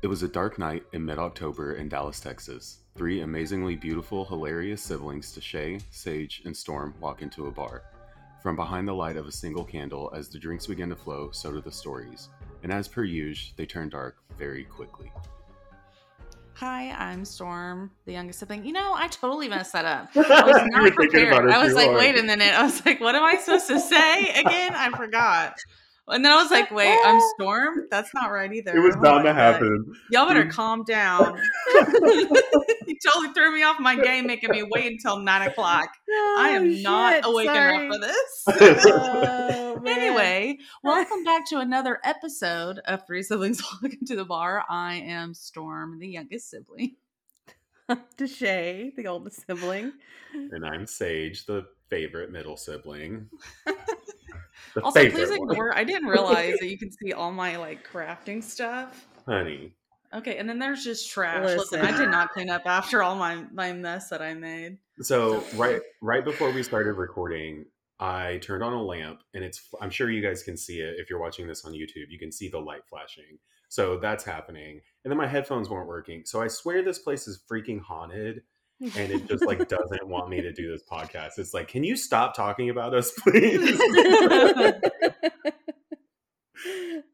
It was a dark night in mid October in Dallas, Texas. Three amazingly beautiful, hilarious siblings, Deshay, Sage, and Storm, walk into a bar. From behind the light of a single candle, as the drinks begin to flow, so do the stories. And as per usual, they turn dark very quickly. Hi, I'm Storm, the youngest sibling. You know, I totally messed that up. I was not prepared. I was like, hard. wait a minute. I was like, what am I supposed to say again? I forgot. And then I was like, wait, I'm Storm? That's not right either. It was Oh bound to God. happen. Y'all better calm down. you totally threw me off my game, making me wait until nine o'clock. I am Oh, not awake sorry. enough for this. Oh, anyway, welcome back to another episode of Three Siblings Walk to the Bar. I am Storm, the youngest sibling. Deshay, the oldest sibling. And I'm Sage, the favorite middle sibling. Also, please ignore. I didn't realize that you can see all my like crafting stuff. Honey. Okay, and then there's just trash. Listen, I did not clean up after all my my mess that I made. So right right before we started recording, I turned on a lamp and it's I'm sure you guys can see it if you're watching this on YouTube. You can see the light flashing. So that's happening. And then my headphones weren't working. So I swear this place is freaking haunted and it just like doesn't want me to do this podcast. It's like, "Can you stop talking about us, please?"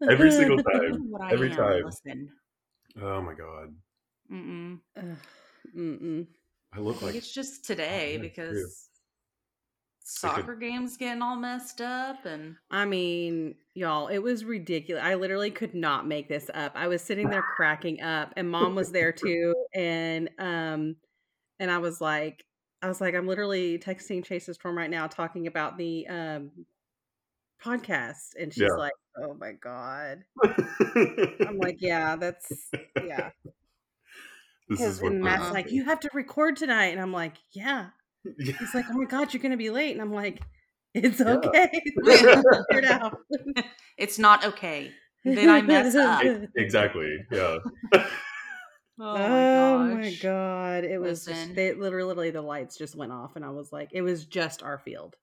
Every single time. What I Every am, time. Listen. Oh my god. Mm-mm. Mm-mm. I look I like it's just today yeah, true. because soccer games getting all messed up and I mean, y'all, it was ridiculous. I literally could not make this up. I was sitting there cracking up, and mom was there too. And um, and I was like, I was like, I'm literally texting Chase's Storm right now, talking about the um podcast, and she's Yeah. like, Oh my god. I'm like, yeah, that's yeah. this Because is what and Matt's like, you have to record tonight, and I'm like, yeah. Yeah. He's like, oh my god, you're gonna be late, and I'm like, it's okay. Figure it out. it's not okay. Did I mess up? exactly. Yeah. Oh, Oh my, my god! It was just they literally the lights just went off, and I was like, it was just our field.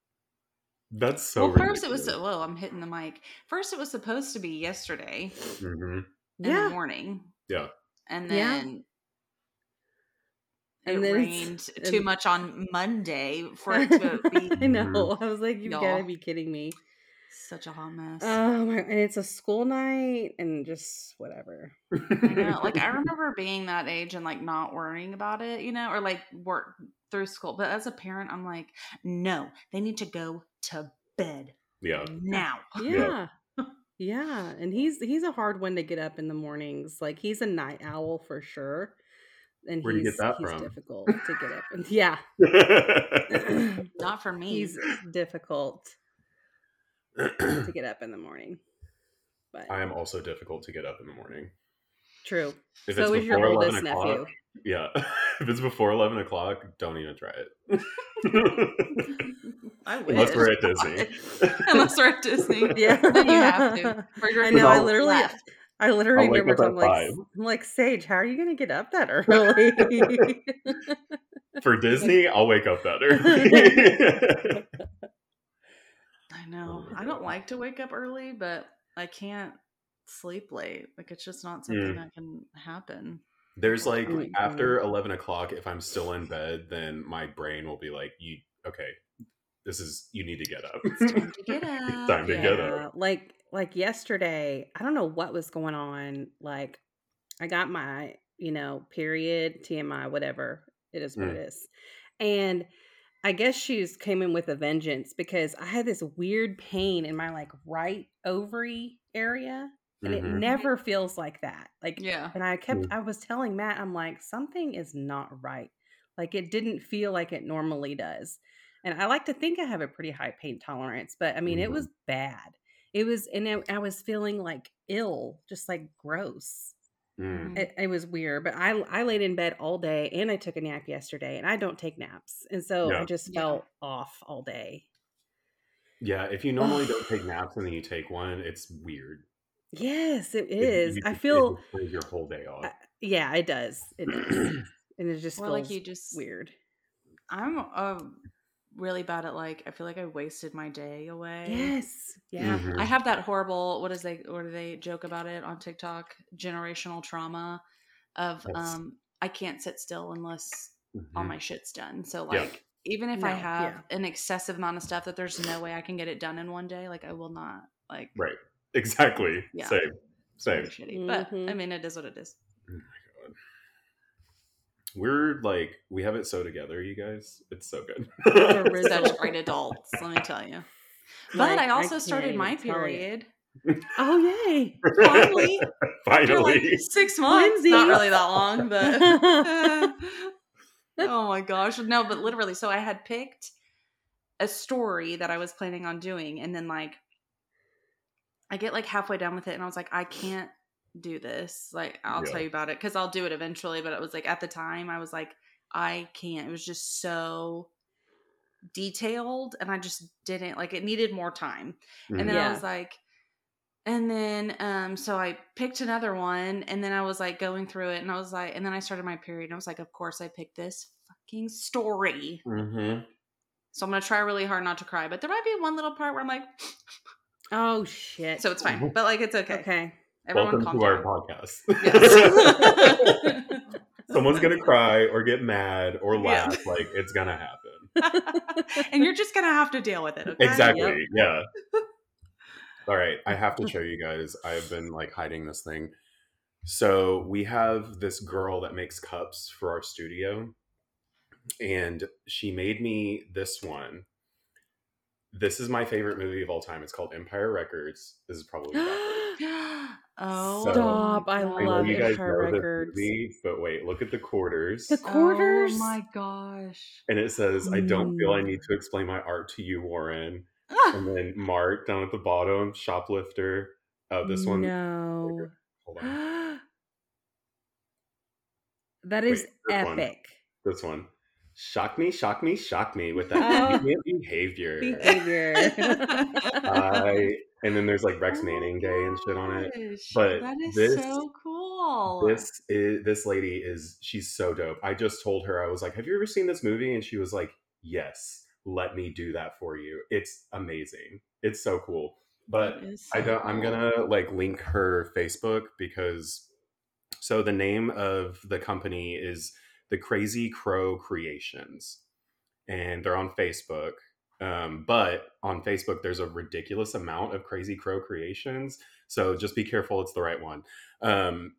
That's so well, first it was ridiculous. whoa, I'm hitting the mic. First it was supposed to be yesterday Mhm. in Yeah, the morning. Yeah. And Yeah. then And it then it's- rained and- too much on Monday for it to be I know. I was like, you've gotta be kidding me. Such a hot mess. Oh my! And it's a school night, and just whatever. I know. Like I remember being that age and like not worrying about it, you know, or like work through school. But as a parent, I'm like, no, they need to go to bed yeah. now. Yeah. Yeah, and he's he's a hard one to get up in the mornings. Like he's a night owl for sure, and Where'd you he's get that he's from? difficult to get up. Yeah, Not for me. he's difficult to get up in the morning. But I am also difficult to get up in the morning. true. If so it's is your oldest nephew. yeah. if it's before 11 o'clock, don't even try it. I wish. Unless we're at Disney. Unless we're at Disney. Yeah, Then you have to. I know. I literally, left. I literally I'll remember. up I'm like. I'm like, Sage, how are you gonna get up that early? For Disney, I'll wake up that early. I know. I don't like to wake up early, but I can't sleep late. Like it's just not something Mm. that can happen. There's like Oh my after 11 o'clock, if I'm still in bed, then my brain will be like, "You okay? This is you need to get up. It's time to get up. time to get up. Like like yesterday, I don't know what was going on. Like I got my, you know, period, TMI, whatever. It is what Mm. it is. And I guess she's came in with a vengeance because I had this weird pain in my like right ovary area. And it Mhm. never feels like that. Like Yeah. and I kept Mm. I was telling Matt, I'm like, something is not right. Like it didn't feel like it normally does. And I like to think I have a pretty high pain tolerance, but I mean, it Mhm. was bad. It was, and I, I was feeling like ill, just like gross. Mm. It, it was weird, but I I laid in bed all day and I took a nap yesterday, and I don't take naps, and so Yeah. I just Yeah. felt off all day. Yeah, if you normally don't take naps and then you take one, it's weird. Yes, it It- is. you I just- it feel, your whole day off. I- yeah, it does. It does, and it just Or feels like you just weird. I'm a really bad at like I feel like I wasted my day away. Yes. Yeah. Mhm. I have that horrible what is they what do they joke about it on TikTok? Generational trauma of Yes. um I can't sit still unless all Mhm. my shit's done. So Yeah. like even if I have yeah. an excessive amount of stuff that there's no way I can get it done in one day, like I will not like Right. Exactly. Yeah. Same. it's really Same. shitty. But I Mhm. mean it is what it is. My god. We're like we have it so together, you guys. It's so good. For real. Such great adults, let me tell you. But Like, I I also can't started my period. Oh yay. Finally. After like Finally. six months. Not really that long, but oh my gosh. No, but literally, so I had picked a story that I was planning on doing, and then like I get like halfway done with it, and I was like, I can't do this. Like, I'll Yeah. tell you about it because I'll do it eventually. But it was like at the time, I was like, I can't. It was just so detailed, and I just didn't like it. Needed more time. And then I was like, and then um, so I picked another one, and then I was like going through it, and I was like, and then I started my period, and I was like, of course I picked this fucking story. Mm-hmm. So I'm gonna try really hard not to cry, but there might be one little part where I'm like, Oh shit. so it's fine, but like it's okay. Okay. Everyone Welcome to our podcast. Yes. Someone's gonna cry or get mad or Yeah. laugh. Like it's gonna happen. and you're just gonna have to deal with it. Okay? Exactly. Yep. Yeah. All right. I have to show you guys. I've been like hiding this thing. So we have this girl that makes cups for our studio, and she made me this one. This is my favorite movie of all time. It's called Empire Records. This is probably. oh, So- Stop, I I love you guys Empire know this Records. movie, but wait, look at the quarters. The quarters. Oh my gosh. and it says, I don't feel I Mm. need to explain my art to you, Warren. Ah, And then Mark down at the bottom, shoplifter. Oh, this one. No. Hold on. that is Wait, this one. epic. This one. Shock me, shock me, shock me with Oh. that deviant behavior. Behavior. I and then there's like Rex Manning Day and shit on it. But that is this- so cool. This is this lady is she's so dope. I just told her I was like, "Have you ever seen this movie?" And she was like, "Yes, let me do that for you. It's amazing. It's so cool." But is I don't. I'm gonna like link her Facebook because so the name of the company is the Crazy Crow Creations, and they're on Facebook. Um, but on Facebook, there's a ridiculous amount of Crazy Crow Creations, so just be careful. It's the right one. Um,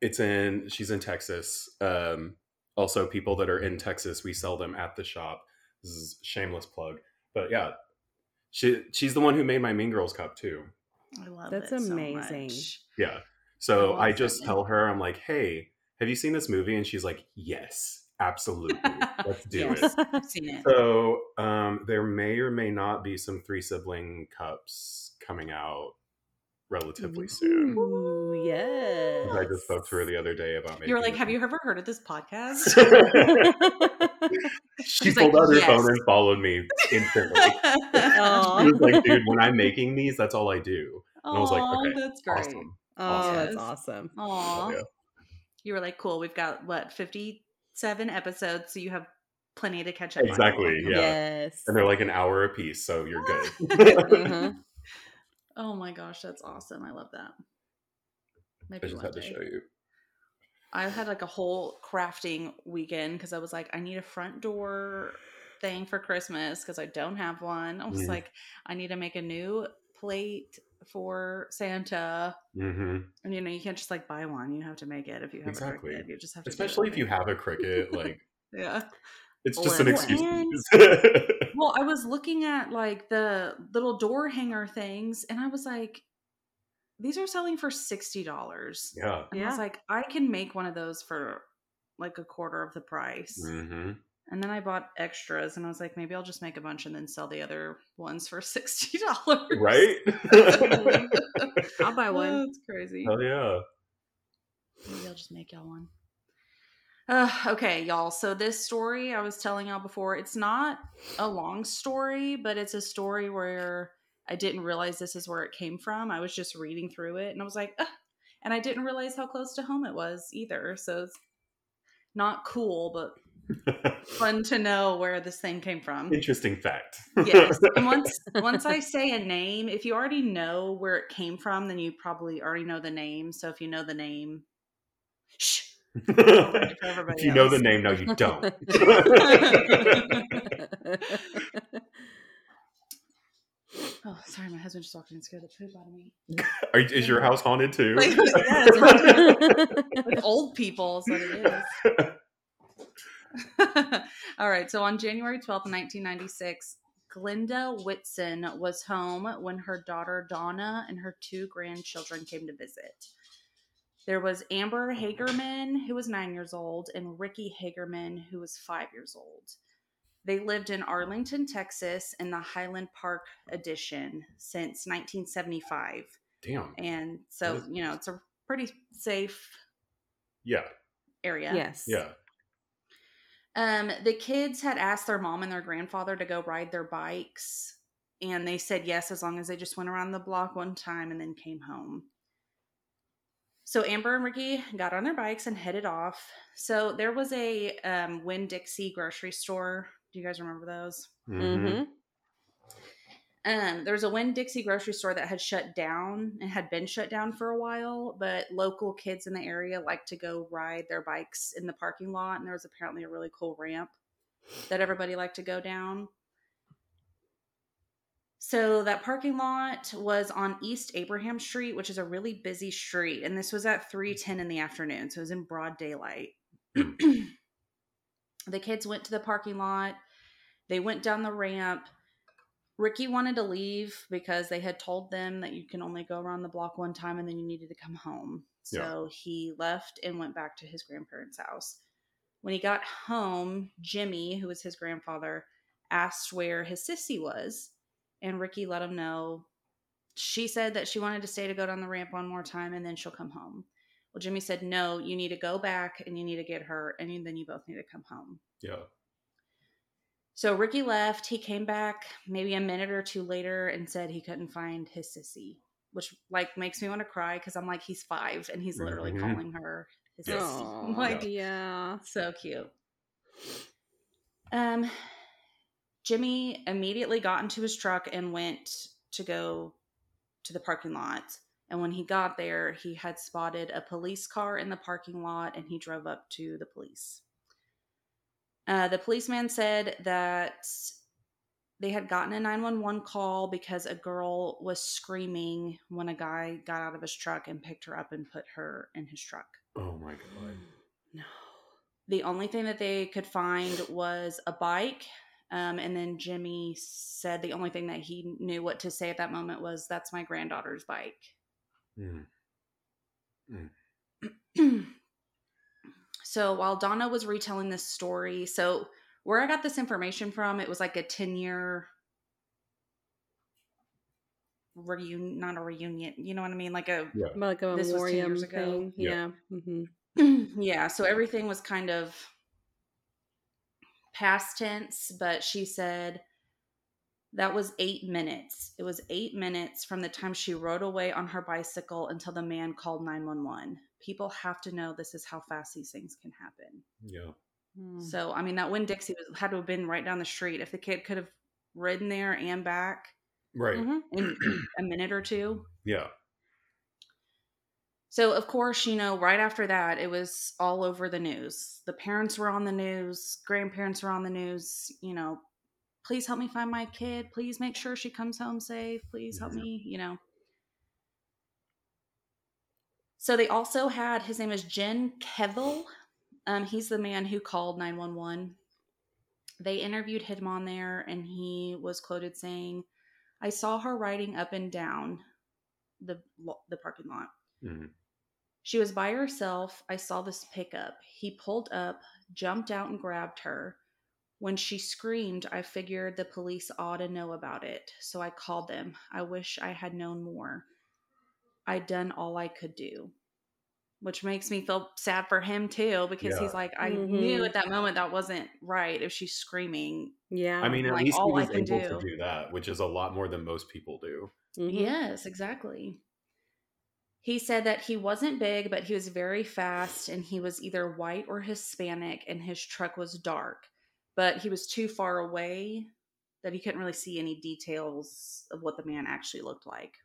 it's in. She's in Texas. Um, also, people that are in Texas, we sell them at the shop. This is a shameless plug, but yeah, she she's the one who made my Mean Girls cup too. I love That's it so amazing. much. Yeah. So I I, just tell her, I'm like, hey, have you seen this movie? And she's like, yes, absolutely. Let's do Yes. it. I've seen it. So um, there may or may not be some three sibling cups coming out relatively soon. Ooh, yes. I just spoke to her the other day about making You were like, "Have you ever heard of this podcast?" she She's pulled like, out her "Yes." phone and followed me instantly. Aw. She was like, dude, when I'm making these, that's all I do. And I was like, okay, that's great. Awesome. Oh, that's Yes. awesome. Aw. Yeah. You were like, "Cool, we've got what fifty-seven episodes, so you have plenty to catch up." on." Exactly. Yeah. Yes. And they're like an hour a piece, so you're good. Mhm. Oh my gosh, that's awesome! I love that. Maybe I just one had to show you. I had like a whole crafting weekend because I was like, I need a front door thing for Christmas because I don't have one. I was Mhm. like, I need to make a new plate for Santa. hmm And you know, you can't just like buy one. You have to make it if you have Exactly. a Cricut. You just have to Especially if you have a Cricut, like Yeah. it's just an Well, excuse. and- Well, I was looking at like the little door hanger things and I was like, these are selling for sixty dollars. yeah. And I was like, I can make one of those for like a quarter of the price. hmm And then I bought extras and I was like, maybe I'll just make a bunch and then sell the other ones for sixty dollars. Right? I'll buy one. That's crazy. Hell yeah. Maybe I'll just make y'all one. Uh, okay, y'all. So this story I was telling y'all before, it's not a long story, but it's a story where I didn't realize this is where it came from. I was just reading through it and I was like, Ugh. and I didn't realize how close to home it was either. So it's not cool, but fun to know where this thing came from. Interesting fact. yes. And once once I say a name, if you already know where it came from, then you probably already know the name. So if you know the name, shh. if you know the name, no, you don't. oh, sorry, my husband just walked in and scared the poop out of me. Are, is your house haunted too? Like, yes, old people is what it is. All right. So on January 12th, 1996, Glenda Whitson was home when her daughter Donna and her two grandchildren came to visit. There was Amber Hagerman, who was nine years old, and Ricky Hagerman, who was five years old. They lived in Arlington, Texas, in the Highland Park Addition since 1975. Damn. And so, you know, it's a pretty safe Yeah. area. yes. Yeah. Um, the kids had asked their mom and their grandfather to go ride their bikes, and they said yes as long as they just went around the block one time and then came home. So Amber and Ricky got on their bikes and headed off. So there was a um, Winn Dixie grocery store. Do you guys remember those? Mhm. Mm-hmm. Um, there was a Winn Dixie grocery store that had shut down and had been shut down for a while, but local kids in the area like to go ride their bikes in the parking lot, and there was apparently a really cool ramp that everybody liked to go down. So that parking lot was on East Abraham Street, which is a really busy street, and this was at 3:10 in the afternoon, so it was in broad daylight. the kids went to the parking lot. They went down the ramp. Ricky wanted to leave because they had told them that you can only go around the block one time and then you needed to come home. So he left and went back to his grandparents' house. When he got home, Jimmy, who was his grandfather, asked where his sissy was, and Ricky let him know. She said that she wanted to stay to go down the ramp one more time and then she'll come home. Well, Jimmy said, No, you need to go back and you need to get her, and then you both need to come home. Yeah. So Ricky left. He came back maybe a minute or two later and said he couldn't find his sissy, which like makes me want to cry because I'm like he's five and he's literally Mhm. calling her his sissy. Aw, Like yeah. so cute. Um, Jimmy immediately got into his truck and went to go to the parking lot. And when he got there, he had spotted a police car in the parking lot and he drove up to the police. Uh, the policeman said that they had gotten a 911 call because a girl was screaming when a guy got out of his truck and picked her up and put her in his truck. Oh my god. No. The only thing that they could find was a bike. Um, and then Jimmy said the only thing that he knew what to say at that moment was, That's my granddaughter's bike. Mm. so while Donna was retelling this story, so where I got this information from, it was like a 10 year reunion, not a reunion, you know what I mean? Like a, Yeah. Like a This was 10 memoriam years ago. thing. Yeah. Yeah. hmm yeah, so everything was kind of past tense, but she said that was eight minutes. It was eight minutes from the time she rode away on her bicycle until the man called 911. People have to know this is how fast these things can happen. Yeah. Hmm. So, I mean, that Winn Dixie was, had to have been right down the street. If the kid could have ridden there and back Right. Mhm. in a minute or two. Yeah. So, of course, you know, right after that, it was all over the news. The parents were on the news, grandparents were on the news, you know, please help me find my kid. Please make sure she comes home safe. Please help Yeah. me, you know. So they also had his name is Jen Kevil. Um, he's the man who called 911. They interviewed him on there, and he was quoted saying, I saw her riding up and down the, the parking lot. Mhm. She was by herself. I saw this pickup. He pulled up, jumped out, and grabbed her. When she screamed, I figured the police ought to know about it, so I called them. I wish I had known more. I'd done all I could do. Which makes me feel sad for him too, because Yeah. he's like, I Mhm. knew at that moment that wasn't right if she's screaming. Yeah. I mean, at Like, least he all I was can able do. to do that, which is a lot more than most people do. Mhm. Yes, exactly. He said that he wasn't big, but he was very fast and he was either white or Hispanic and his truck was dark. But he was too far away that he couldn't really see any details of what the man actually looked like.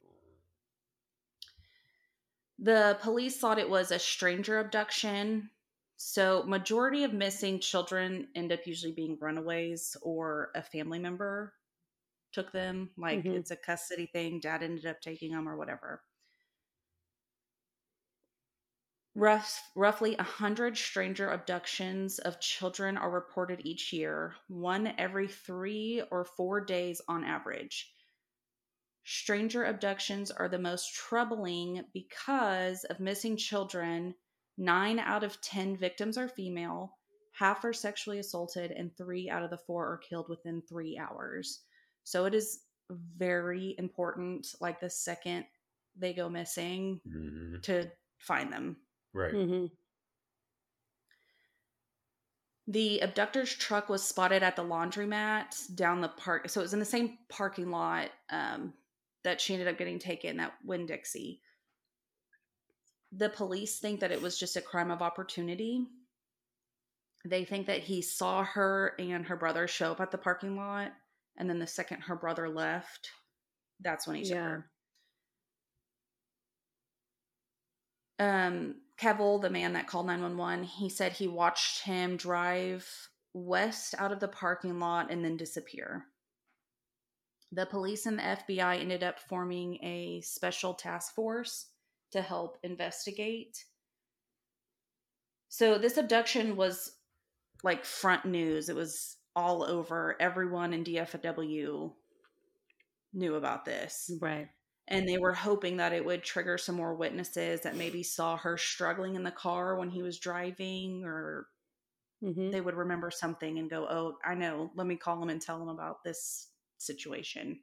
The police thought it was a stranger abduction. So, majority of missing children end up usually being runaways or a family member took them. Like Mhm. it's a custody thing. Dad ended up taking them or whatever. Rough, roughly 100 stranger abductions of children are reported each year, one every three or four days on average. Stranger abductions are the most troubling because of missing children. Nine out of 10 victims are female, half are sexually assaulted, and three out of the four are killed within three hours. So it is very important, like the second they go missing, Mhm. to find them. Right. Mhm. The abductor's truck was spotted at the laundromat down the park. So it was in the same parking lot um, that she ended up getting taken that Winn Dixie. The police think that it was just a crime of opportunity. They think that he saw her and her brother show up at the parking lot, and then the second her brother left, that's when he took Yeah. her. um Kevil, the man that called 911, he said he watched him drive west out of the parking lot and then disappear. The police and the FBI ended up forming a special task force to help investigate. So this abduction was like front news. It was all over. Everyone in DFW knew about this Right. and they were hoping that it would trigger some more witnesses that maybe saw her struggling in the car when he was driving or hmm they would remember something and go oh i know let me call him and tell him about this situation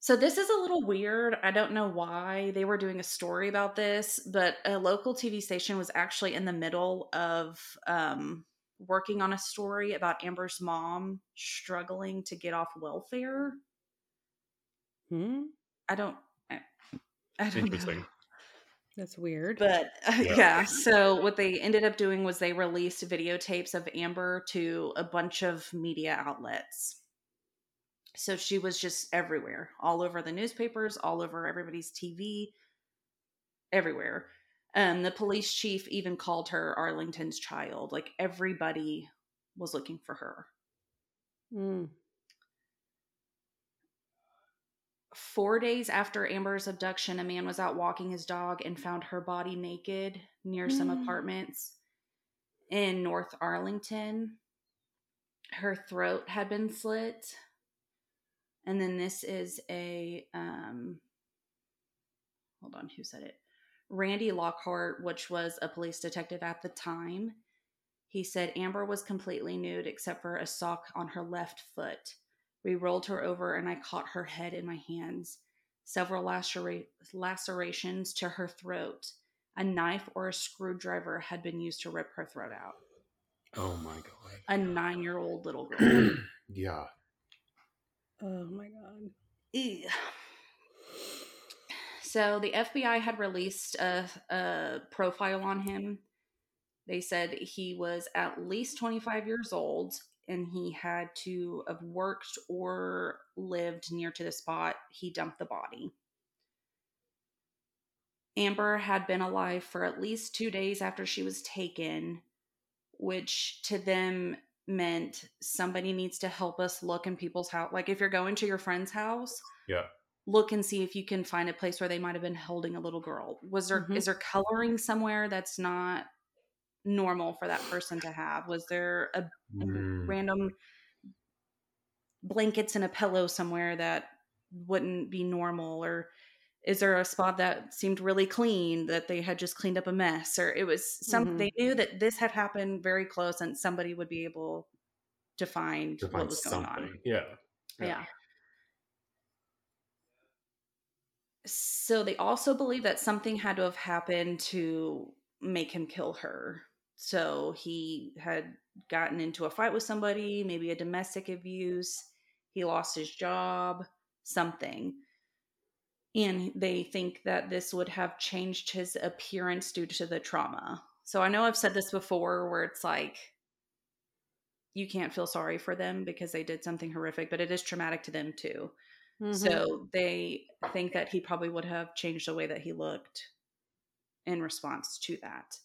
so this is a little weird i don't know why they were doing a story about this but a local tv station was actually in the middle of um, working on a story about amber's mom struggling to get off welfare Hmm. I don't. I, I don't Interesting. know. That's weird. But uh, Yeah. yeah. so what they ended up doing was they released videotapes of Amber to a bunch of media outlets. So she was just everywhere, all over the newspapers, all over everybody's TV, everywhere. Um, the police chief even called her Arlington's child. Like everybody was looking for her. Mm. Four days after Amber's abduction, a man was out walking his dog and found her body naked near some Mm. apartments in North Arlington. Her throat had been slit. And then this is a um hold on, who said it? Randy Lockhart, which was a police detective at the time. He said Amber was completely nude except for a sock on her left foot. We rolled her over and I caught her head in my hands. Several lacera- lacerations to her throat. A knife or a screwdriver had been used to rip her throat out. Oh my god. A nine year old little girl. yeah. Oh my god. Ew. So the FBI had released a, a profile on him. They said he was at least 25 years old and he had to have worked or lived near to the spot he dumped the body. Amber had been alive for at least two days after she was taken, which to them meant somebody needs to help us look in people's house. Like if you're going to your friend's house, Yeah. look and see if you can find a place where they might have been holding a little girl. Was there is Mhm. there coloring somewhere that's not normal for that person to have? Was there a Mm. random blankets and a pillow somewhere that wouldn't be normal or is there a spot that seemed really clean that they had just cleaned up a mess or it was some Mhm. they knew that this had happened very close and somebody would be able to find To what find was going something. on Yeah. yeah. So they also believe that something had to have happened to make him kill her. So he had gotten into a fight with somebody, maybe a domestic abuse, he lost his job, something. and they think that this would have changed his appearance due to the trauma. So I know I've said this before where it's like you can't feel sorry for them because they did something horrific, but it is traumatic to them too. Mm-hmm. So they think that he probably would have changed the way that he looked in response to that.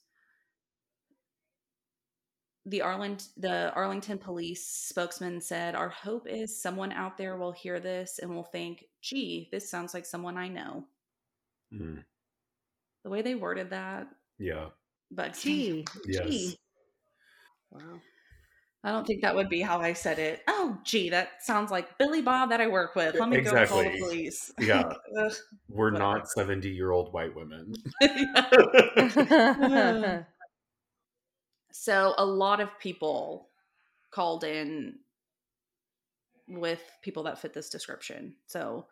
The Arlington, the Arlington police spokesman said, Our hope is someone out there will hear this and will think, gee, this sounds like someone I know. Mm. The way they worded that. Yeah. But gee. Yes. Gee. Wow. I don't think that would be how I said it. Oh, gee, that sounds like Billy Bob that I work with. Let me exactly. go call the police. Yeah. We're Whatever. not 70 year old white women. so, a lot of people called in with people that fit this description. So,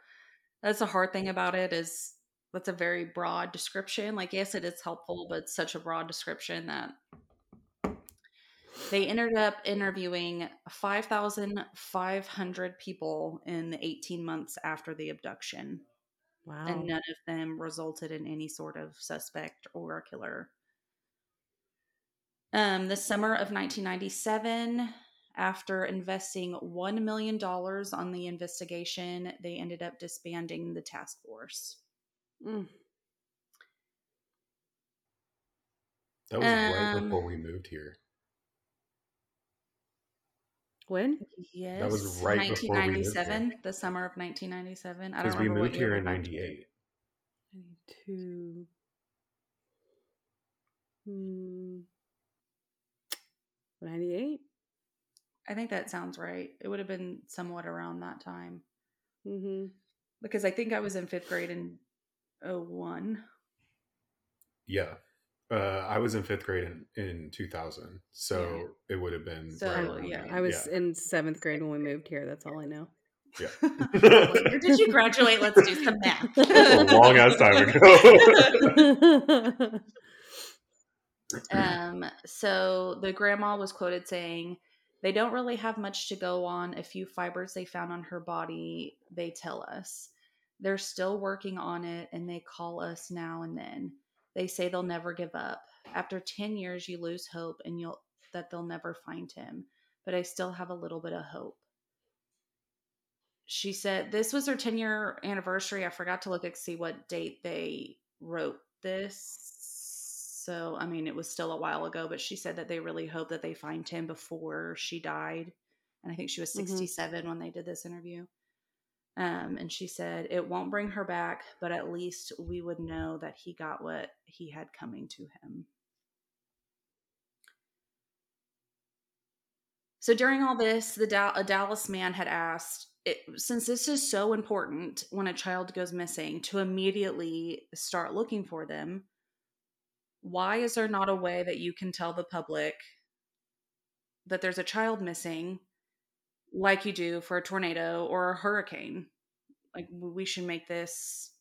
that's the hard thing about it is that's a very broad description. Like, yes, it is helpful, but it's such a broad description that they ended up interviewing 5,500 people in the 18 months after the abduction. Wow. And none of them resulted in any sort of suspect or killer. Um, the summer of 1997, after investing $1 million on the investigation, they ended up disbanding the task force. Mm. That was um, right before we moved here. When? Yes. That was right 1997, the summer of 1997. I don't remember. we moved here in 98. 92. Hmm. 98? I think that sounds right. It would have been somewhat around that time. Mm-hmm. Because I think I was in fifth grade in 01. Yeah. Uh, I was in fifth grade in, in 2000, so yeah. it would have been. So right yeah, I was yeah. in seventh grade when we moved here. That's all I know. Yeah. Where did you graduate? Let's do some math. a long ass time ago. um. So the grandma was quoted saying, "They don't really have much to go on. A few fibers they found on her body. They tell us." They're still working on it and they call us now and then. They say they'll never give up. After 10 years, you lose hope and you'll that they'll never find him. But I still have a little bit of hope. She said this was her 10 year anniversary. I forgot to look and see what date they wrote this. So, I mean, it was still a while ago, but she said that they really hope that they find him before she died. And I think she was 67 mm-hmm. when they did this interview. Um, and she said it won't bring her back, but at least we would know that he got what he had coming to him. So during all this, the da- a Dallas man had asked, it, since this is so important when a child goes missing, to immediately start looking for them. Why is there not a way that you can tell the public that there's a child missing like you do for a tornado or a hurricane. Like we should make this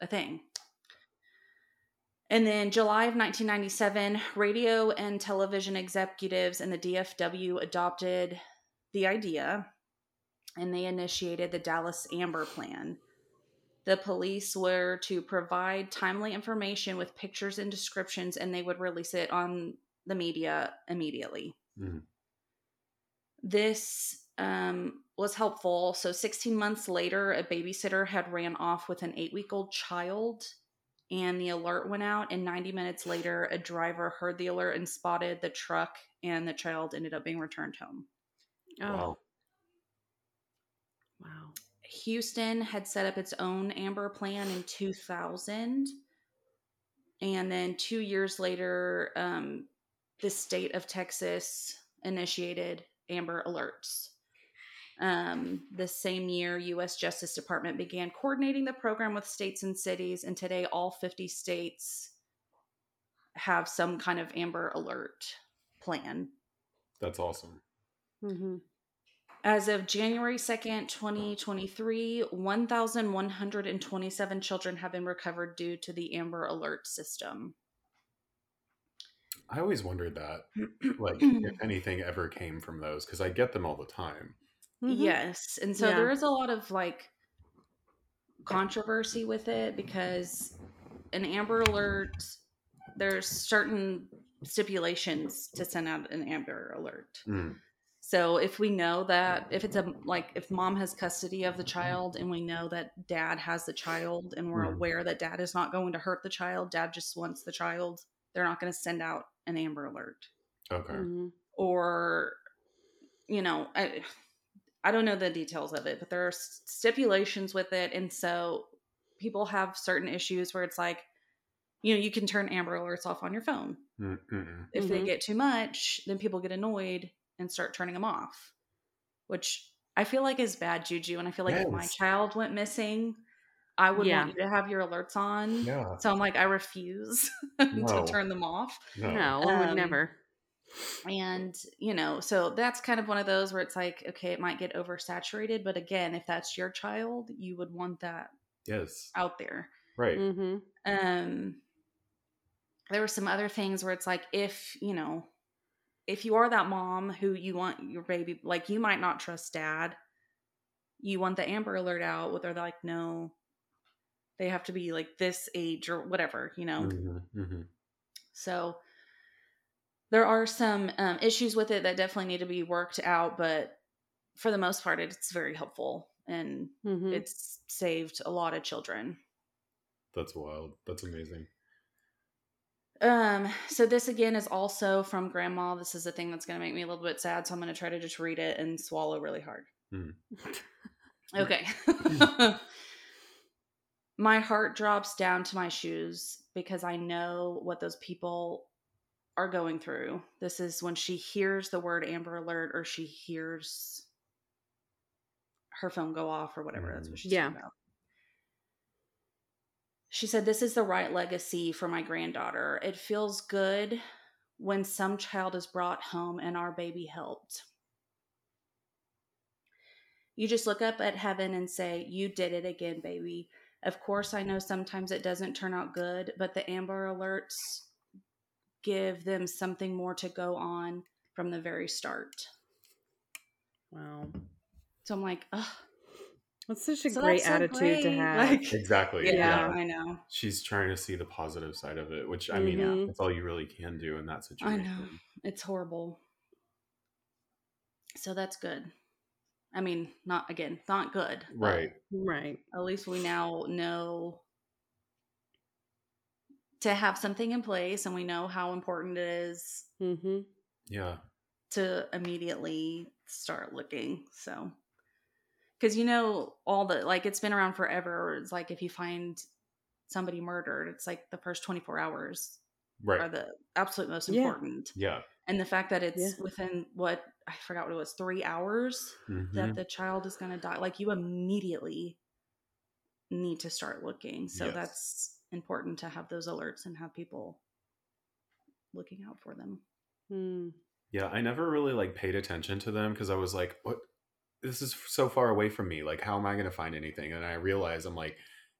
a thing. And then July of 1997, radio and television executives in the DFW adopted the idea and they initiated the Dallas Amber Plan. The police were to provide timely information with pictures and descriptions, and they would release it on the media immediately. Mm-hmm. This um, was helpful. So, 16 months later, a babysitter had ran off with an eight week old child, and the alert went out. And 90 minutes later, a driver heard the alert and spotted the truck, and the child ended up being returned home. Oh. Wow. Wow. Houston had set up its own Amber plan in 2000. And then two years later, um, the state of Texas initiated Amber Alerts. Um, the same year, U.S. Justice Department began coordinating the program with states and cities, and today all 50 states have some kind of Amber Alert plan. That's awesome. Mm-hmm. As of January 2nd, 2023, 1,127 children have been recovered due to the Amber Alert system. I always wondered that, like, if anything ever came from those, because I get them all the time. Mm-hmm. Yes. And so yeah. there is a lot of like controversy with it because an Amber Alert, there's certain stipulations to send out an Amber Alert. Mm. So if we know that if it's a like if mom has custody of the child and we know that dad has the child and we're Mhm. aware that dad is not going to hurt the child, dad just wants the child, they're not going to send out an Amber Alert Okay. Mhm. or you know I, I don't know the details of it but there are stipulations with it and so people have certain issues where it's like you know you can turn amber alerts off on your phone Mm, mm-mm. if they Mhm. get too much then people get annoyed and start turning them off which i feel like is bad juju and i feel like if my child went missing i would Yeah. want you to have your alerts on Yeah. so i'm like i refuse No. to turn them off No. No, I would Um, never. and you know so that's kind of one of those where it's like okay it might get oversaturated but again if that's your child you would want that Yes. out there Right. hmm um there were some other things where it's like if you know if you are that mom who you want your baby like you might not trust dad you want the amber alert out where they're like no they have to be like this age or whatever you know Mhm, mhm. so there are some um, issues with it that definitely need to be worked out, but for the most part, it's very helpful and hmm it's saved a lot of children. That's wild. That's amazing. Um, so this again is also from grandma. This is a thing that's going to make me a little bit sad, so I'm going to try to just read it and swallow really hard. Hmm. Okay. my heart drops down to my shoes because I know what those people are going through. This is when she hears the word Amber Alert or she hears her phone go off or whatever. That's what mm. she's Yeah. talking about. She said, This is the right legacy for my granddaughter. It feels good when some child is brought home and our baby helped. You just look up at heaven and say, You did it again, baby. Of course, I know sometimes it doesn't turn out good, but the Amber Alerts give them something more to go on from the very start. Wow. So I'm like, Ugh. That's such a So great that's so attitude to have. Like, Exactly. yeah, Yeah. I know. She's trying to see the positive side of it, which I mean, Mhm. that's all you really can do in that situation. I know. It's horrible. So that's good. I mean, not again, not good. Right. right. At least we now know to have something in place and we know how important it is hmm Yeah. to immediately start looking. So, because you know, all the like it's been around forever. It's like if you find somebody murdered, it's like the first 24 hours right. are the absolute most Yeah. important. Yeah. And the fact that it's Yeah. within what I forgot what it was, three hours Mhm. that the child is going to die, like you immediately need to start looking. So Yes. that's important to have those alerts and have people looking out for them. Mm. Yeah, I never really like paid attention to them because I was like, what this is so far away from me. Like, how am I gonna find anything? And I realized I'm like,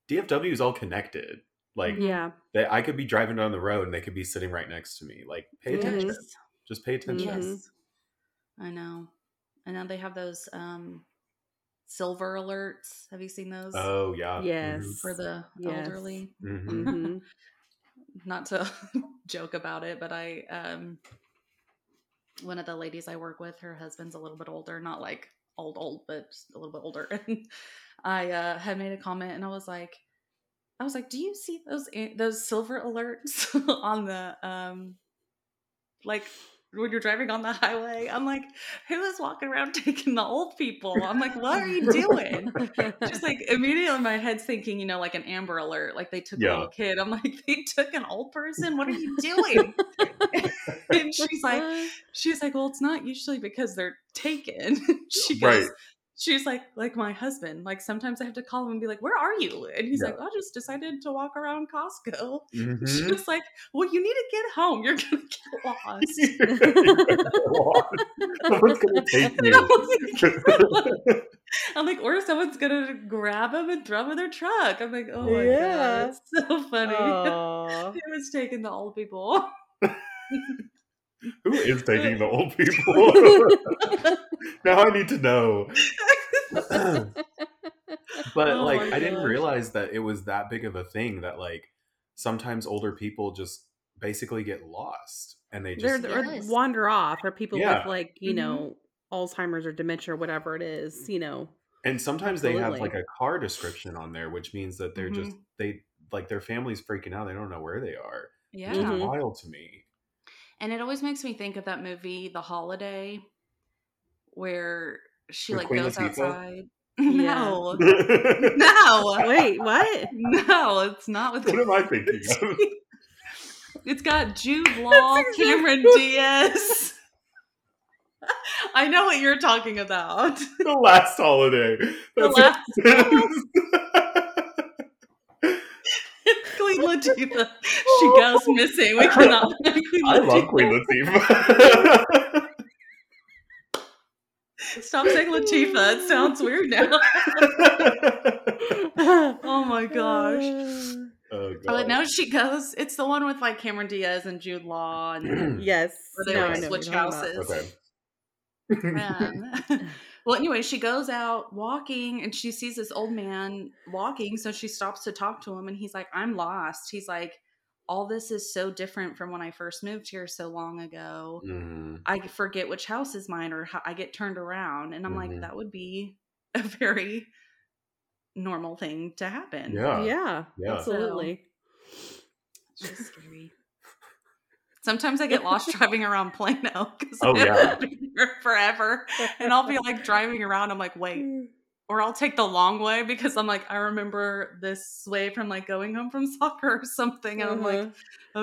DFW is all connected. Like Yeah. they, I could be driving down the road and they could be sitting right next to me. Like, pay attention. Yes. Just pay attention. Yes. I know. And now they have those um silver alerts. Have you seen those? Oh yeah. Yes. For the Yes. elderly. hmm hmm Not to joke about it, but I um one of the ladies I work with, her husband's a little bit older, not like old old, but just a little bit older. And I uh had made a comment and I was like I was like, "Do you see those a- those silver alerts on the um like when you're driving on the highway?" I'm like, "Who is walking around taking the old people?" I'm like, "What are you doing?" Just like immediately my head's thinking, you know, like an Amber Alert, like they took a little kid. I'm like, they took an old person. What are you doing? and she's like, she's like, well, it's not usually because they're taken. she goes, Right. She's like, like my husband. Like sometimes I have to call him and be like, where are you? And he's Yeah. like, I just decided to walk around Costco. Mhm. She's like, well, you need to get home. You're gonna get lost. Someone's gonna take you. like, I'm like, or someone's gonna grab him and throw him in their truck. I'm like, oh my Yeah. god, it's so funny. It was taking the old people. Who is taking the old people? now I need to know. but Oh like my I didn't realize that it was that big of a thing that like sometimes older people just basically get lost and they They're, just or Yes. wander off, or people Yeah. with like you Mhm. know Alzheimer's or dementia or whatever it is. You know, and sometimes they have like a car description on there which means that they're just they like their family's freaking out they don't know where they are Yeah. which is Mhm. wild to me And it always makes me think of that movie, The Holiday, where she With like Queen goes Latifah? outside. No. No. wait, what? No, it's not with What am i thinking of It's got Jude Law, exactly Cameron Diaz. I know what you're talking about. the last holiday The last it. Queen Latifah. She goes missing. We cannot find Queen i love queen latifah Stop saying Latifah. It sounds weird now. oh my gosh. oh, God. no, she goes. It's the one with like Cameron Diaz and Jude Law, and yes, where they no, like I know what switch you're talking about. houses. okay well, anyway, she goes out walking and she sees this old man walking. So she stops to talk to him and he's like, I'm lost. He's like, All this is so different from when I first moved here so long ago. Mhm. I forget which house is mine or how I get turned around. And I'm Mhm. like, That would be a very normal thing to happen. yeah Yeah, Yeah. absolutely. It's just scary. Sometimes I get lost driving around Plano because Oh, I've yeah. been here forever. And I'll be like driving around. I'm like, wait, or I'll take the long way because I'm like, I remember this way from like going home from soccer or something. And I'm like, Uh-huh.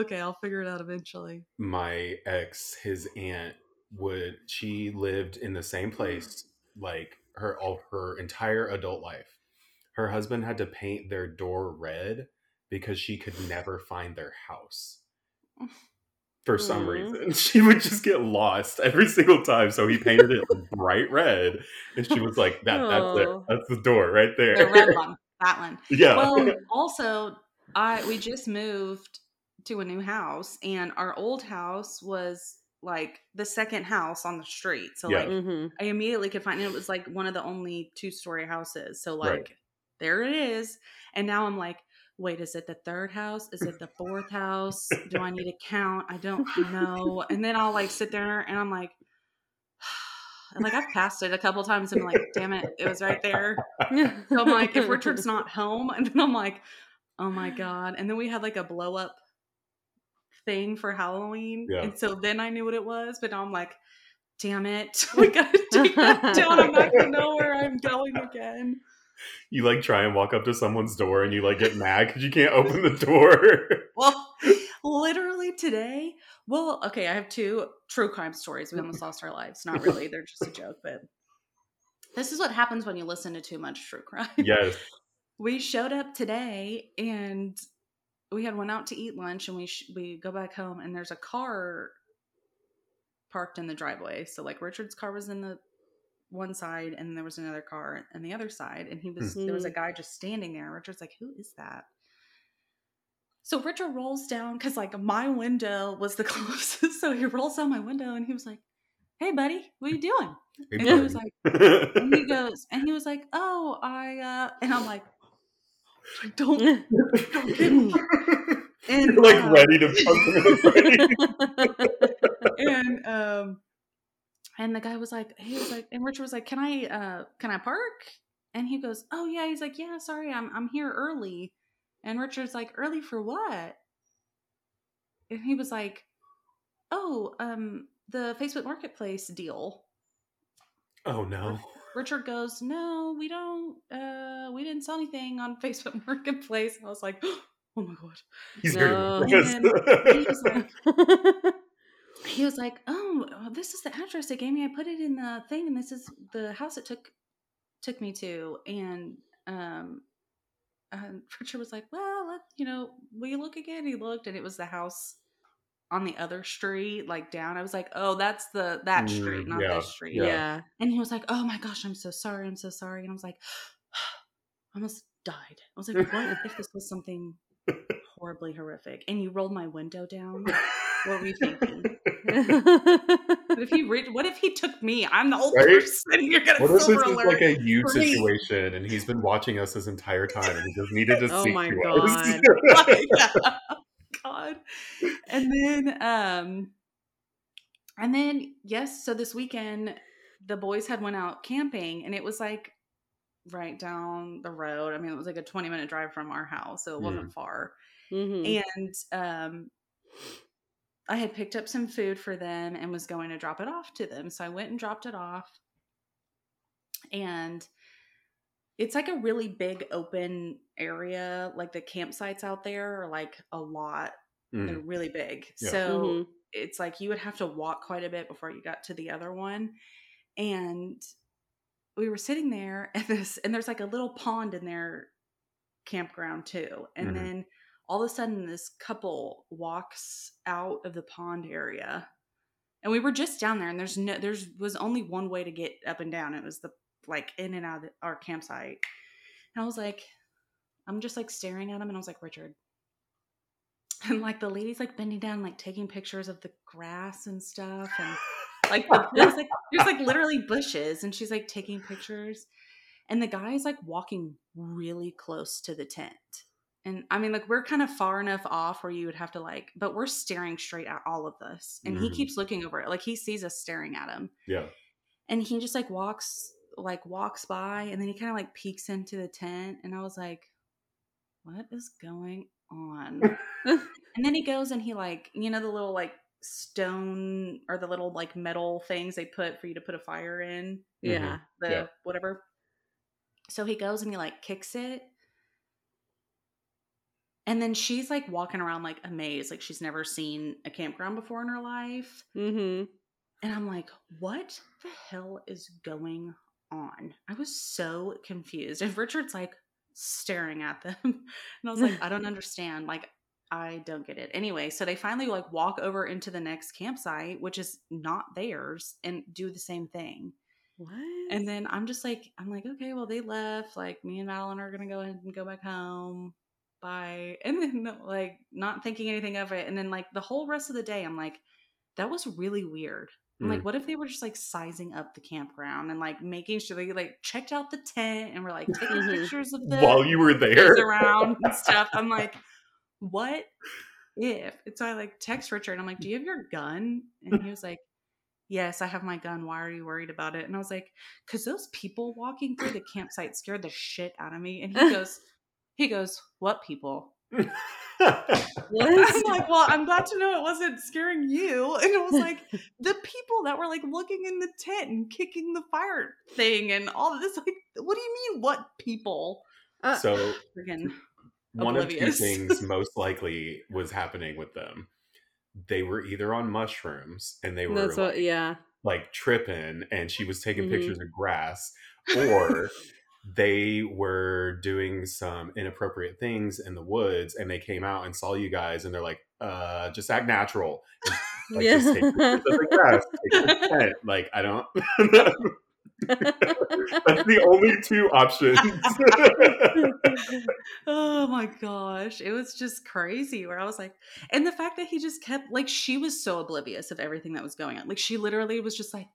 okay, I'll figure it out eventually. my ex his aunt would she lived in the same place like her all her entire adult life her husband had to paint their door red because she could never find their house for some Aw. reason she would just get lost every single time so he painted it like bright red and she was like that that's it. That's the door right there The red one, that one. yeah Well, also, I we just moved to a new house, and our old house was like the second house on the street. So Yeah. like Mhm. I immediately could find it. It was like one of the only two story houses. So like Right. there it is. And now I'm like, wait, is it the third house? Is it the fourth house? Do I need to count? I don't know. And then I'll like sit there and I'm like, and like I've passed it a couple times and I'm like, damn it, it was right there. So I'm like, if Richard's not home, and then I'm like, oh my god. And then we had like a blow up thing for Halloween, Yeah. and so then I knew what it was. But now I'm like, damn it, we gotta take that down. I'm not gonna know where I'm going again. You like try and walk up to someone's door and you like get mad because you can't open the door Well, literally today. Well, okay, I have two true crime stories. We almost lost our lives. Not really; they're just a joke. But this is what happens when you listen to too much true crime. yes we showed up today and we had went out to eat lunch and we sh- we go back home and there's a car parked in the driveway so like richard's car was in the one side and there was another car on the other side and he was there was a guy just standing there richard's like who is that? So richard rolls down because like my window was the closest so he rolls down my window and he was like hey buddy what are you doing? Hey, and he was like and he goes and he was like oh i uh and i'm like don't don't get me. And You're like uh, ready to punch him in the face. and um and the guy was like he was like and richard was like can i uh can i park? And he goes oh yeah. He's like yeah sorry i'm i'm here early. And richard's like early for what? And he was like oh um the facebook marketplace deal. Oh no. richard goes no we don't uh we didn't sell anything on facebook marketplace. I was like oh my god. He's No. very And he was like he was like, "Oh, uh, this is the address they gave me. I put it in the thing, and this is the house it took took me to." And um, um Richard was like, "Well, let, you know, will you look again?" He looked, and it was the house on the other street, like down. I was like, "Oh, that's the that Mm, street, not yeah, this street." Yeah. yeah. And he was like, "Oh my gosh, I'm so sorry. I'm so sorry." And I was like, I almost died. I was like, "What if this was something horribly horrific. And you rolled my window down. What were you thinking? What if he re- what if he took me? I'm the old Right? person. You're gonna What if this silver is like a you for situation and he's been watching us this entire time and he just needed to see Oh speak my to God. us? Yeah. God. And then um and then yes, so this weekend the boys had went out camping and it was like right down the road. I mean, it was like a 20 minute drive from our house, so it wasn't far. Mhm. And um I had picked up some food for them and was going to drop it off to them. So I went and dropped it off. And it's like a really big open area. Like the campsites out there are like a lot. They're Mm, really big. Yeah. So Mhm. it's like you would have to walk quite a bit before you got to the other one. And we were sitting there and this and there's like a little pond in their campground too. And Mhm. then all of a sudden this couple walks out of the pond area. And we were just down there and there's no there's was only one way to get up and down. It was the like in and out of the, our campsite. And I was like I'm just like staring at him and I was like, Richard. And like the lady's like bending down, like taking pictures of the grass and stuff. And like there's like there's like literally bushes and she's like taking pictures. And the guy's like walking really close to the tent. And I mean, like we're kind of far enough off where you would have to like, but we're staring straight at all of this. And he Mhm. keeps looking over it. Like he sees us staring at him yeah. and he just like walks like walks by and then he kind of like peeks into the tent and i was like what is going on and then he goes and he like you know the little like stone or the little like metal things they put for you to put a fire in yeah. the Yeah. whatever so he goes and he like kicks it and then she's like walking around like amazed like she's never seen a campground before in her life Mhm. and I'm like, what the hell is going on? I was so confused. And Richard's like staring at them. And I was like, I don't understand. Like, I don't get it. Anyway, so they finally like walk over into the next campsite, which is not theirs, and do the same thing. What? And then I'm just like, I'm like, okay, well, they left. Like, me and Madeline are gonna go ahead and go back home. Bye. And then like not thinking anything of it. And then like the whole rest of the day, I'm like, that was really weird. I'm like, Mm. what if they were just like sizing up the campground and like making sure they like checked out the tent and were like taking pictures of the While you were there. around and stuff. I'm like, what if? And so I like text Richard. I'm like, do you have your gun? And he was like, yes, I have my gun. Why are you worried about it? And I was like, because those people walking through the campsite scared the shit out of me. And he goes, he goes, what people? What? I'm like, well, I'm glad to know it wasn't scaring you. And it was like the people that were like looking in the tent and kicking the fire thing and all this. Like, what do you mean, what people? Uh, so Freaking one of two things most likely was happening with them. They were either on mushrooms and they were that's like, what. Yeah. like tripping and she was taking Mhm. pictures of grass or they were doing some inappropriate things in the woods and they came out and saw you guys and they're like uh just act natural like yeah. just take pictures of take the like i don't that's the only two options oh my gosh. It was just crazy where I was like, and the fact that he just kept, like, she was so oblivious of everything that was going on. Like, she literally was just like,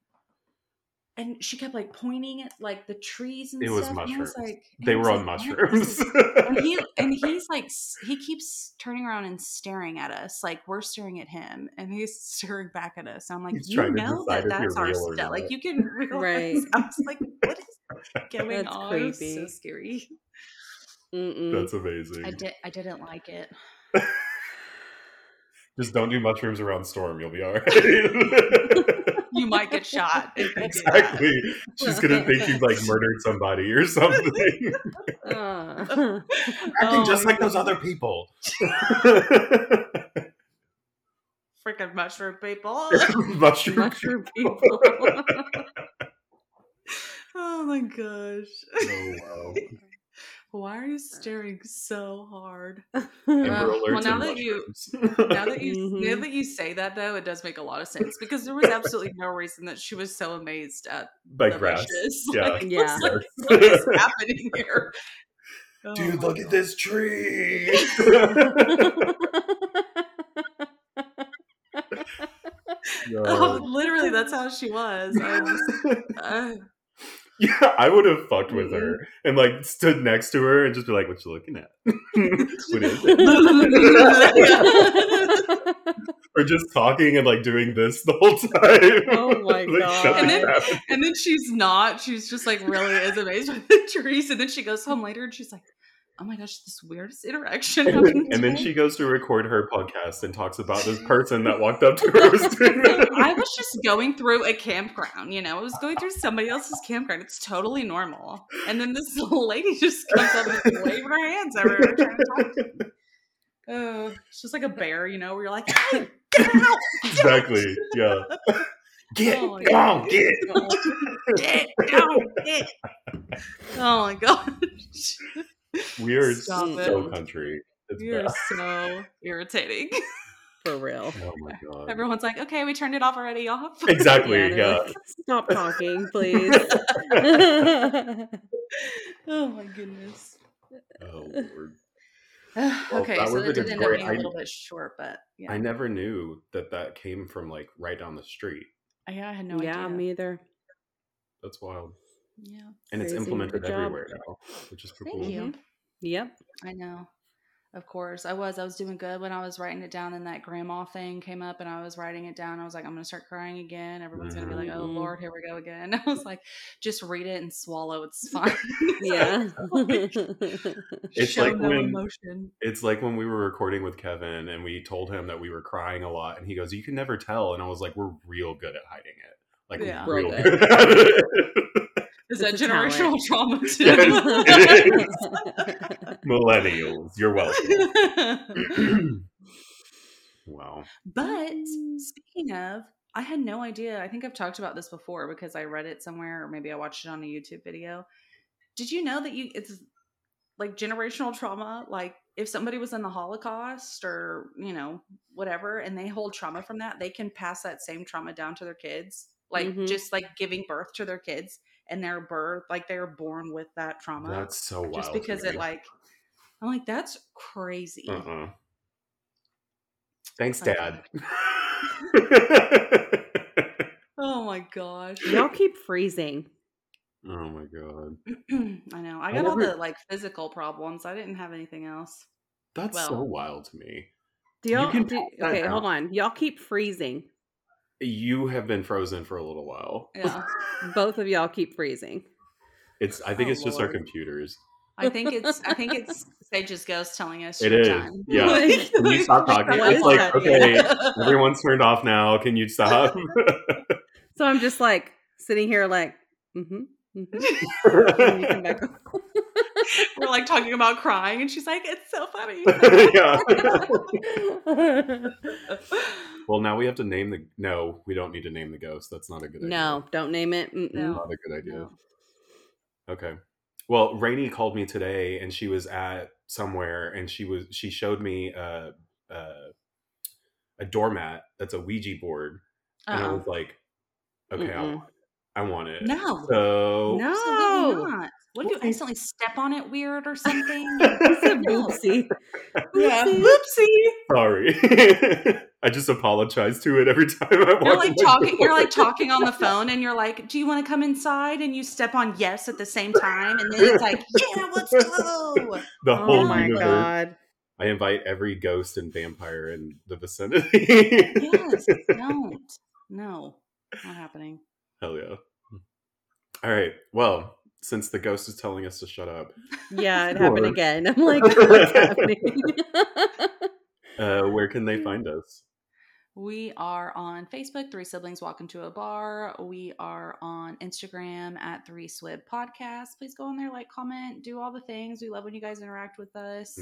and she kept like pointing at like the trees and It was stuff. and I mushrooms. like, they were on like, what mushrooms and he and he's like he keeps turning around and staring at us like we're staring at him and he's staring back at us i'm like He's you know that that's our stuff like you can realize Right. i was like what is going That's on It was so creepy. scary Mm-mm. that's amazing i did i didn't like it just don't do mushrooms around storm you'll be all right you might get shot if you do that. exactly. She's gonna think you've like murdered somebody or something. Uh, Acting Oh just my like those other people. freaking mushroom people Mushroom. mushroom people. oh my gosh Oh wow. Why are you staring so hard Amber well, now that you- now that you now that you say that though, it does make a lot of sense because there was absolutely no reason that she was so amazed at by the grass. bushes. Yeah. Like, Yeah. what's, like, what is happening here? Oh Dude, my look at this tree. Oh, literally, that's how she was. I was uh, yeah, I would have fucked with her mm-hmm. and like stood next to her and just be like, "What you looking at? what is it?" or just talking and like doing this the whole time. Oh my Like, God. And then- and then she's not. She's just like really is amazed with the trees. And then she goes home later and she's like, "Oh my gosh, this weirdest interaction." happened and then she goes to record her podcast and talks about this person that walked up to her. was. I was just going through a campground, you know. I was going through somebody else's campground. It's totally normal. And then this little lady just comes up and waving her hands everywhere trying to talk to me. Oh, it's just like a bear, you know, where you're like, hey, get out! exactly. Yeah. Get Oh down, get. Get down! Get! Oh my gosh. We are Stop so it. country. It's You're so irritating. For real. Oh my god. Everyone's like, okay, we turned it off already. Off. Exactly. Yeah, Yeah. like, Stop talking, please. oh my goodness. Oh lord. okay, so it good did end up being a little bit short, but yeah. I never knew that that came from like right down the street. yeah, I had no yeah, idea. me either. That's wild. Yeah. And it's implemented everywhere now, which is pretty Thank cool. you. Mm-hmm. Yep. I know. Of course. I was. I was doing good when I was writing it down and that grandma thing came up and I was writing it down. I was like, I'm gonna start crying again. Everyone's gonna be like, Oh Mhm. Lord, here we go again. I was like, just read it and swallow, it's fine. Yeah. It's like no when- emotion. It's like when we were recording with Kevin and we told him that we were crying a lot, and he goes, "You can never tell." And I was like, "We're real good at hiding it. Like Yeah. real Real good at it." Is It's that a generational trauma too? Yes, Millennials, you're welcome. wow. But speaking of, I had no idea. I think I've talked about this before because I read it somewhere or maybe I watched it on a YouTube video. Did you know that you it's like generational trauma? Like if somebody was in the Holocaust or, you know, whatever, and they hold trauma from that, they can pass that same trauma down to their kids. Like Mhm. just like giving birth to their kids and their birth, like they're born with that trauma. That's so wild. just because it like I'm like, that's crazy. Uh-uh. Thanks, Okay. Dad. Oh my gosh. Y'all keep freezing. oh my god. I know. I I got all the like physical problems. I didn't have anything else. That's so wild to me. Do You y'all can do, okay, down. hold on. Y'all keep freezing. You have been frozen for a little while. Yeah. Both of y'all keep freezing. It's I think Oh, it's just our computers. I think it's I think it's Sage's ghost telling us It done. Yeah. Like- Can you stop talking? It's like, that? okay, everyone's turned off now. Can you stop? So I'm just like sitting here like, mm-hmm. mm-hmm. We're like talking about crying and she's like, it's so funny. yeah. Well, now we have to name the. No, we don't need to name the ghost. That's not a good idea. no, don't name it. Mm-mm. No. Not a good idea. No. Okay. Well, Rainey called me today, and she was at somewhere, and she was she showed me a a, a doormat that's a Ouija board, and I was like, okay, I want, I want it. No. So No. Absolutely. What if you accidentally step on it weird or something? It's a No. oopsie. Yeah. Oopsie. Sorry. I just apologize to it every time I walk. You're like in my talking. You're like talking on the phone, and you're like, "Do you want to come inside?" And you step on yes at the same time, and then it's like, "Yeah, let's go." the Oh whole my universe. god. I invite every ghost and vampire in the vicinity. Yes, don't. No, not happening. Hell yeah. All right. Well, since the ghost is telling us to shut up, Yeah, it happened again. I'm like, what's happening? uh, where can they find us? We are on Facebook, Three Siblings Walk Into a Bar. We are on Instagram at Three Swib Podcast. Please go on there, like, comment, do all the things. We love when you guys interact with us.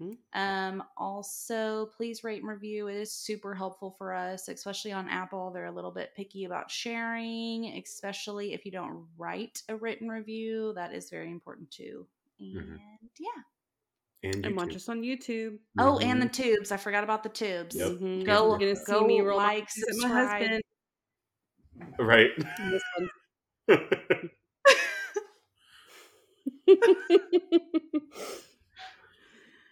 Mhm. Um, also, please rate and review. It is super helpful for us, especially on Apple. They're a little bit picky about sharing, especially if you don't write a written review. That is very important too. And Mhm. yeah. And, and watch us on YouTube. Oh, and the Mhm. tubes. I forgot about the tubes. Yep. Mhm. Go- You're gonna see go me roll my like, eyes at my husband. right. And This one.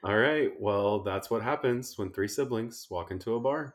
All right. Well, that's what happens when three siblings walk into a bar.